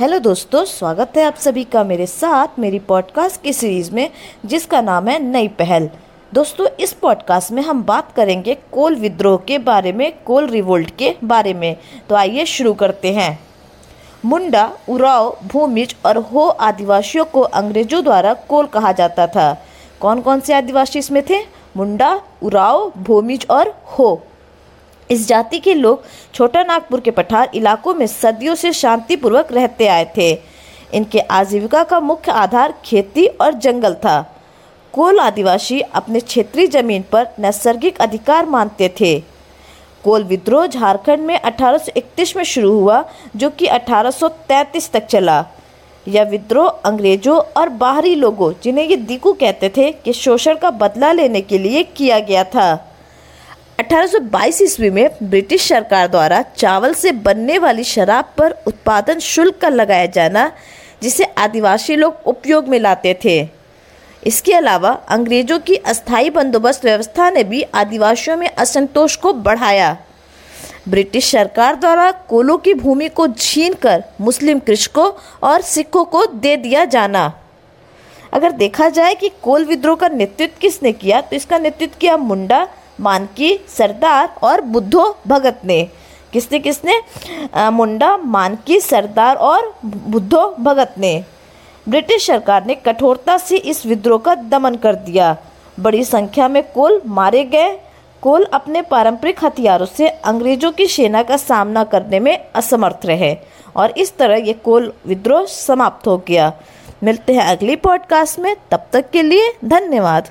Hello दोस्तों, स्वागत है आप सभी का मेरे साथ मेरी पॉडकास्ट की सीरीज़ में, जिसका नाम है नई पहल। दोस्तों, इस पॉडकास्ट में हम बात करेंगे कोल विद्रोह के बारे में, कोल रिवोल्ट के बारे में। तो आइए शुरू करते हैं। मुंडा, उराव, भूमिज और हो आदिवासियों को अंग्रेज़ों द्वारा कोल कहा जाता था। कौन कौन से आदिवासी इसमें थे? मुंडा, उराव, भूमिज और हो। इस जाति के लोग छोटा नागपुर के पठार इलाकों में सदियों से शांतिपूर्वक रहते आए थे। इनके आजीविका का मुख्य आधार खेती और जंगल था। कोल आदिवासी अपने क्षेत्रीय ज़मीन पर नैसर्गिक अधिकार मानते थे। कोल विद्रोह झारखंड में 1831 में शुरू हुआ, जो कि 1833 तक चला। यह विद्रोह अंग्रेज़ों और बाहरी लोगों, जिन्हें ये दीकू कहते थे, कि शोषण का बदला लेने के लिए किया गया था। 1822 ईस्वी में ब्रिटिश सरकार द्वारा चावल से बनने वाली शराब पर उत्पादन शुल्क का लगाया जाना, जिसे आदिवासी लोग उपयोग में लाते थे। इसके अलावा, अंग्रेज़ों की अस्थायी बंदोबस्त व्यवस्था ने भी आदिवासियों में असंतोष को बढ़ाया। ब्रिटिश सरकार द्वारा कोलों की भूमि को छीन कर मुस्लिम कृषकों और सिखों को दे दिया जाना। अगर देखा जाए कि कोल विद्रोह का नेतृत्व किसने किया तो इसका नेतृत्व किया मुंडा मानकी, सरदार और बुद्धो भगत ने। किसने किसने? मुंडा, मानकी, सरदार और बुद्धो भगत ने। ब्रिटिश सरकार ने कठोरता से इस विद्रोह का दमन कर दिया। बड़ी संख्या में कोल मारे गए। कोल अपने पारंपरिक हथियारों से अंग्रेज़ों की सेना का सामना करने में असमर्थ रहे और इस तरह ये कोल विद्रोह समाप्त हो गया। मिलते हैं अगली पॉडकास्ट में। तब तक के लिए धन्यवाद।